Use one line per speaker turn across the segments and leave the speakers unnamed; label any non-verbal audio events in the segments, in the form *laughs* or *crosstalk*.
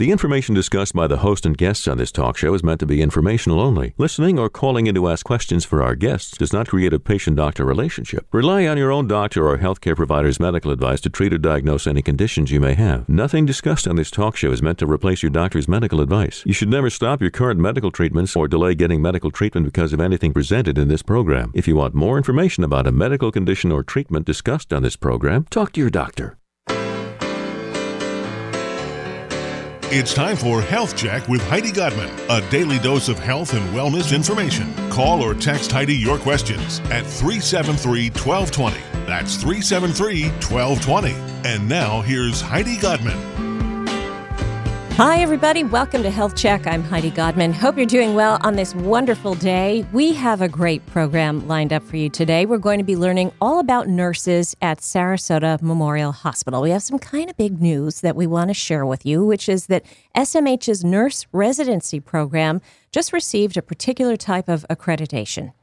The information discussed by the host and guests on this talk show is meant to be informational only. Listening or calling in to ask questions for our guests does not create a patient doctor relationship. Rely on your own doctor or healthcare provider's medical advice to treat or diagnose any conditions you may have. Nothing discussed on this talk show is meant to replace your doctor's medical advice. You should never stop your current medical treatments or delay getting medical treatment because of anything presented in this program. If you want more information about a medical condition or treatment discussed on this program, talk to your doctor.
It's time for Health Check with Heidi Godman, a daily dose of health and wellness information. Call or text Heidi your questions at 373 1220. That's 373 1220. And now here's Heidi Godman.
Hi, everybody. Welcome to Health Check. I'm Heidi Godman. Hope you're doing well on this wonderful day. We have a great program lined up for you today. We're going to be learning all about nurses at Sarasota Memorial Hospital. We have some kind of big news that we want to share with you, which is that SMH's nurse residency program just received a particular type of accreditation.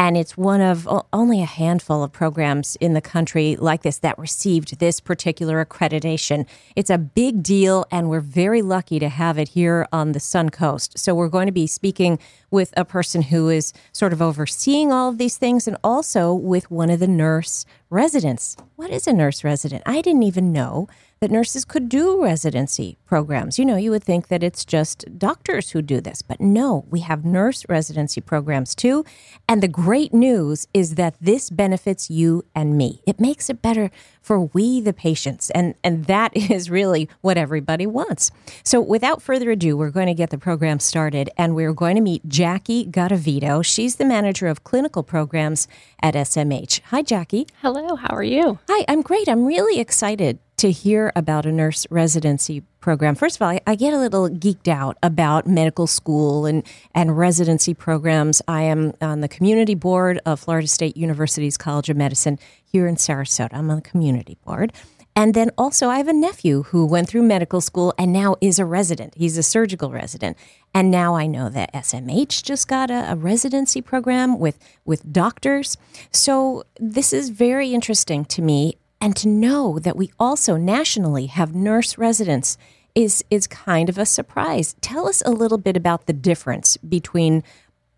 And it's one of only a handful of programs in the country like this that received this particular accreditation. It's a big deal, and we're very lucky to have it here on the Sun Coast. So, we're going to be speaking with a person who is sort of overseeing all of these things and also with one of the nurse residents. What is a nurse resident? I didn't even know that nurses could do residency programs. You know, you would think that it's just doctors who do this, but no, we have nurse residency programs too. And the great news is that this benefits you and me. It makes it better for we the patients and and that *laughs* is really what everybody wants. So without further ado, we're going to get the program started and we're going to meet Jackie Garabito. She's the manager of clinical programs at SMH. Hi Jackie.
Hello, how are you?
Hi, I'm great. I'm really excited to hear about a nurse residency program. First of all, I, I, get a little geeked out about medical school and, and residency programs. I am on the community board of Florida State University's College of Medicine here in Sarasota. I'm on the community board. And then also, I have a nephew who went through medical school and now is a resident. He's a surgical resident. And now I know that SMH just got a, a, residency program with, with doctors. So this is very interesting to me and to know that we also nationally have nurse residents is is kind of a surprise. Tell us a little bit about the difference between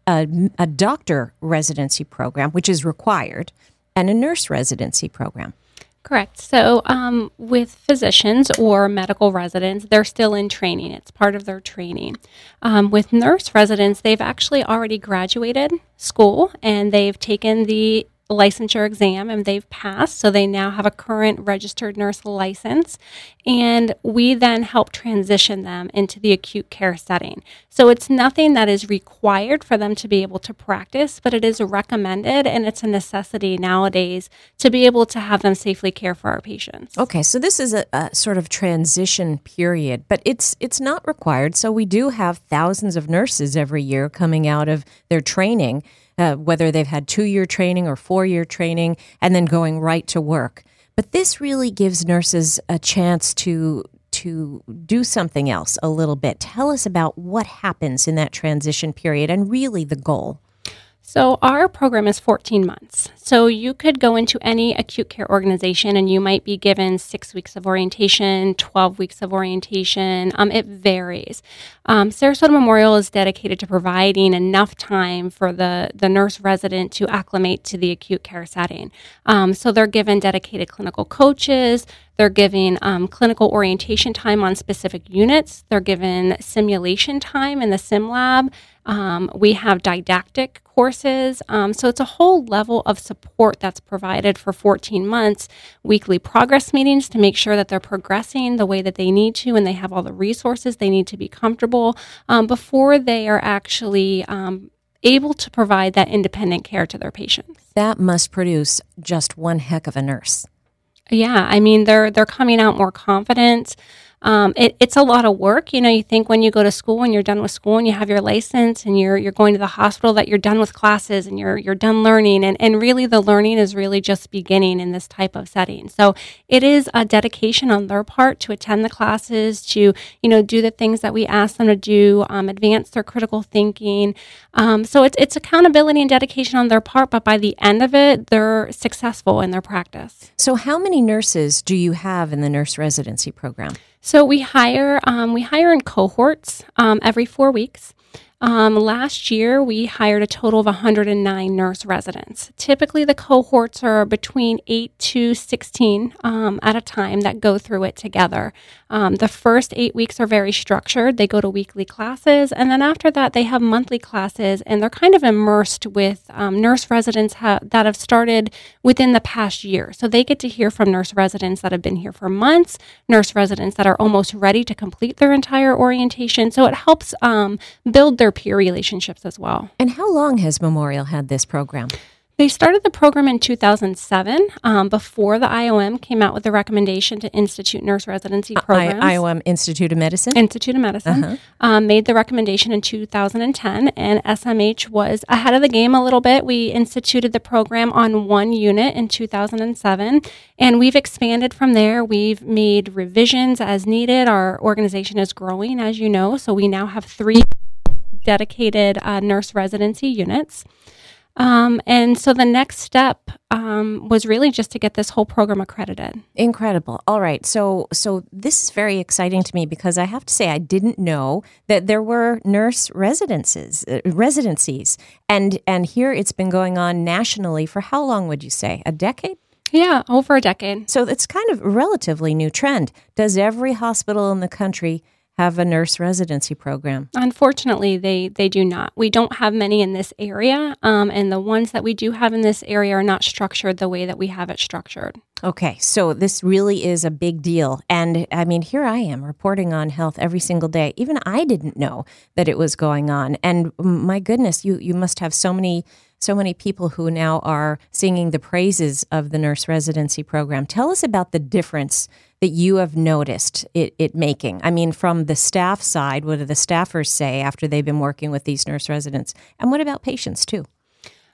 a, a doctor residency program, which is required, and a nurse residency program.
Correct. So, um, with physicians or medical residents, they're still in training. It's part of their training. Um, with nurse residents, they've actually already graduated school and they've taken the licensure exam and they've passed. So they now have a current registered nurse license. And we then help transition them into the acute care setting. So it's nothing that is required for them to be able to practice, but it is recommended and it's a necessity nowadays to be able to have them safely care for our patients.
Okay, so this is a, a sort of transition period, but it's it's not required. So we do have thousands of nurses every year coming out of their training uh, whether they've had two year training or four year training, and then going right to work. But this really gives nurses a chance to to do something else a little bit. Tell us about what happens in that transition period and really the goal.
So, our program is 14 months. So, you could go into any acute care organization and you might be given six weeks of orientation, 12 weeks of orientation. Um, it varies. Um, Sarasota Memorial is dedicated to providing enough time for the, the nurse resident to acclimate to the acute care setting. Um, so, they're given dedicated clinical coaches, they're given um, clinical orientation time on specific units. They're given simulation time in the sim lab. Um, we have didactic courses. Um, so it's a whole level of support that's provided for 14 months, weekly progress meetings to make sure that they're progressing the way that they need to and they have all the resources they need to be comfortable um, before they are actually um, able to provide that independent care to their patients.
That must produce just one heck of a nurse.
Yeah, I mean they're they're coming out more confident. Um, it, it's a lot of work. You know, you think when you go to school and you're done with school and you have your license and you're you're going to the hospital that you're done with classes and you're you're done learning and, and really the learning is really just beginning in this type of setting. So it is a dedication on their part to attend the classes, to you know do the things that we ask them to do, um, advance their critical thinking. Um, so it's it's accountability and dedication on their part, but by the end of it, they're successful in their practice.
So how many nurses do you have in the nurse residency program?
So we hire um, we hire in cohorts um, every four weeks. Um, last year, we hired a total of 109 nurse residents. Typically, the cohorts are between 8 to 16 um, at a time that go through it together. Um, the first eight weeks are very structured. They go to weekly classes, and then after that, they have monthly classes, and they're kind of immersed with um, nurse residents ha- that have started within the past year. So they get to hear from nurse residents that have been here for months, nurse residents that are almost ready to complete their entire orientation. So it helps um, build their peer relationships as well.
And how long has Memorial had this program?
They started the program in 2007, um, before the IOM came out with the recommendation to institute nurse residency programs.
I- IOM Institute of Medicine?
Institute of Medicine
Uh-huh.
um, made the recommendation in 2010, and SMH was ahead of the game a little bit. We instituted the program on one unit in 2007, and we've expanded from there. We've made revisions as needed. Our organization is growing, as you know, so we now have three dedicated uh, nurse residency units. Um, and so the next step um, was really just to get this whole program accredited.
Incredible. All right. So so this is very exciting to me because I have to say I didn't know that there were nurse residences uh, residencies and and here it's been going on nationally for how long would you say? A decade?
Yeah, over a decade.
So it's kind of a relatively new trend. Does every hospital in the country have a nurse residency program?
Unfortunately, they they do not. We don't have many in this area, um, and the ones that we do have in this area are not structured the way that we have it structured.
Okay, so this really is a big deal. And I mean, here I am reporting on health every single day. Even I didn't know that it was going on. And my goodness, you you must have so many so many people who now are singing the praises of the nurse residency program. Tell us about the difference that you have noticed it, it making. I mean, from the staff side, what do the staffers say after they've been working with these nurse residents? And what about patients too?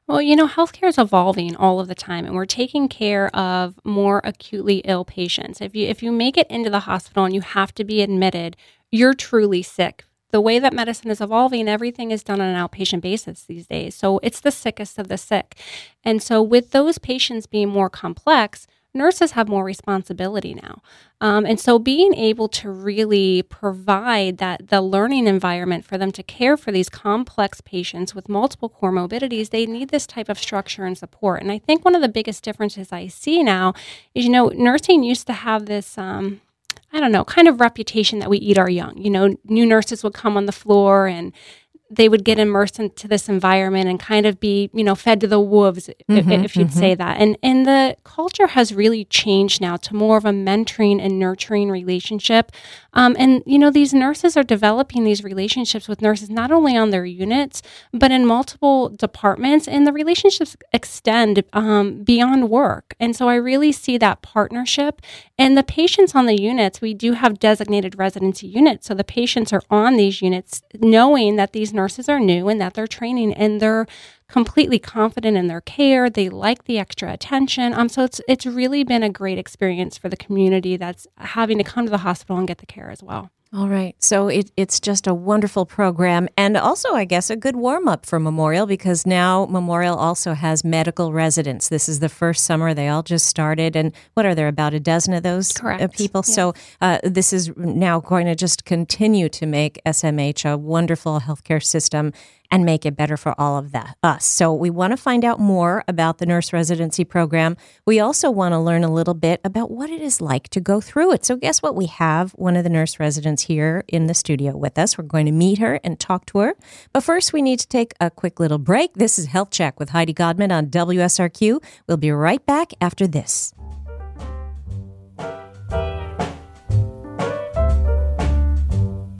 Well, you know, healthcare is evolving all of the time, and we're taking care of more acutely ill patients. If you if you make it into the hospital and you have to be admitted, you're truly sick. The way that medicine is evolving, everything is done on an outpatient basis these days. So it's the sickest of the sick. And so, with those patients being more complex, nurses have more responsibility now. Um, and so being able to really provide that the learning environment for them to care for these complex patients with multiple comorbidities, they need this type of structure and support. And I think one of the biggest differences I see now is, you know, nursing used to have this. Um, I don't know, kind of reputation that we eat our young. You know, new nurses would come on the floor and they would get immersed into this environment and kind of be, you know, fed to the wolves,
Mhm,
if, if you'd say that. And and the culture has really changed now to more of a mentoring and nurturing relationship. Um, and you know, these nurses are developing these relationships with nurses not only on their units but in multiple departments, and the relationships extend um, beyond work. And so I really see that partnership. And the patients on the units, we do have designated residency units, so the patients are on these units knowing that these nurses are new and that they're training and they're completely confident in their care. They like the extra attention. Um, so it's it's really been a great experience for the community that's having to come to the hospital and get the care as well.
All right. So it, it's just a wonderful program. And also, I guess, a good warm up for Memorial because now Memorial also has medical residents. This is the first summer. They all just started. And what are there, about a dozen of those uh,
Correct.
people? So uh, this is now going to just continue to make SMH a wonderful healthcare system and make it better for all of us. So we want to find out more about the nurse residency program. We also want to learn a little bit about what it is like to go through it. So guess what? We have one of the nurse residents here in the studio with us. We're going to meet her and talk to her. But first, we need to take a quick little break. This is Health Check with Heidi Godman on WSRQ. We'll be right back after this.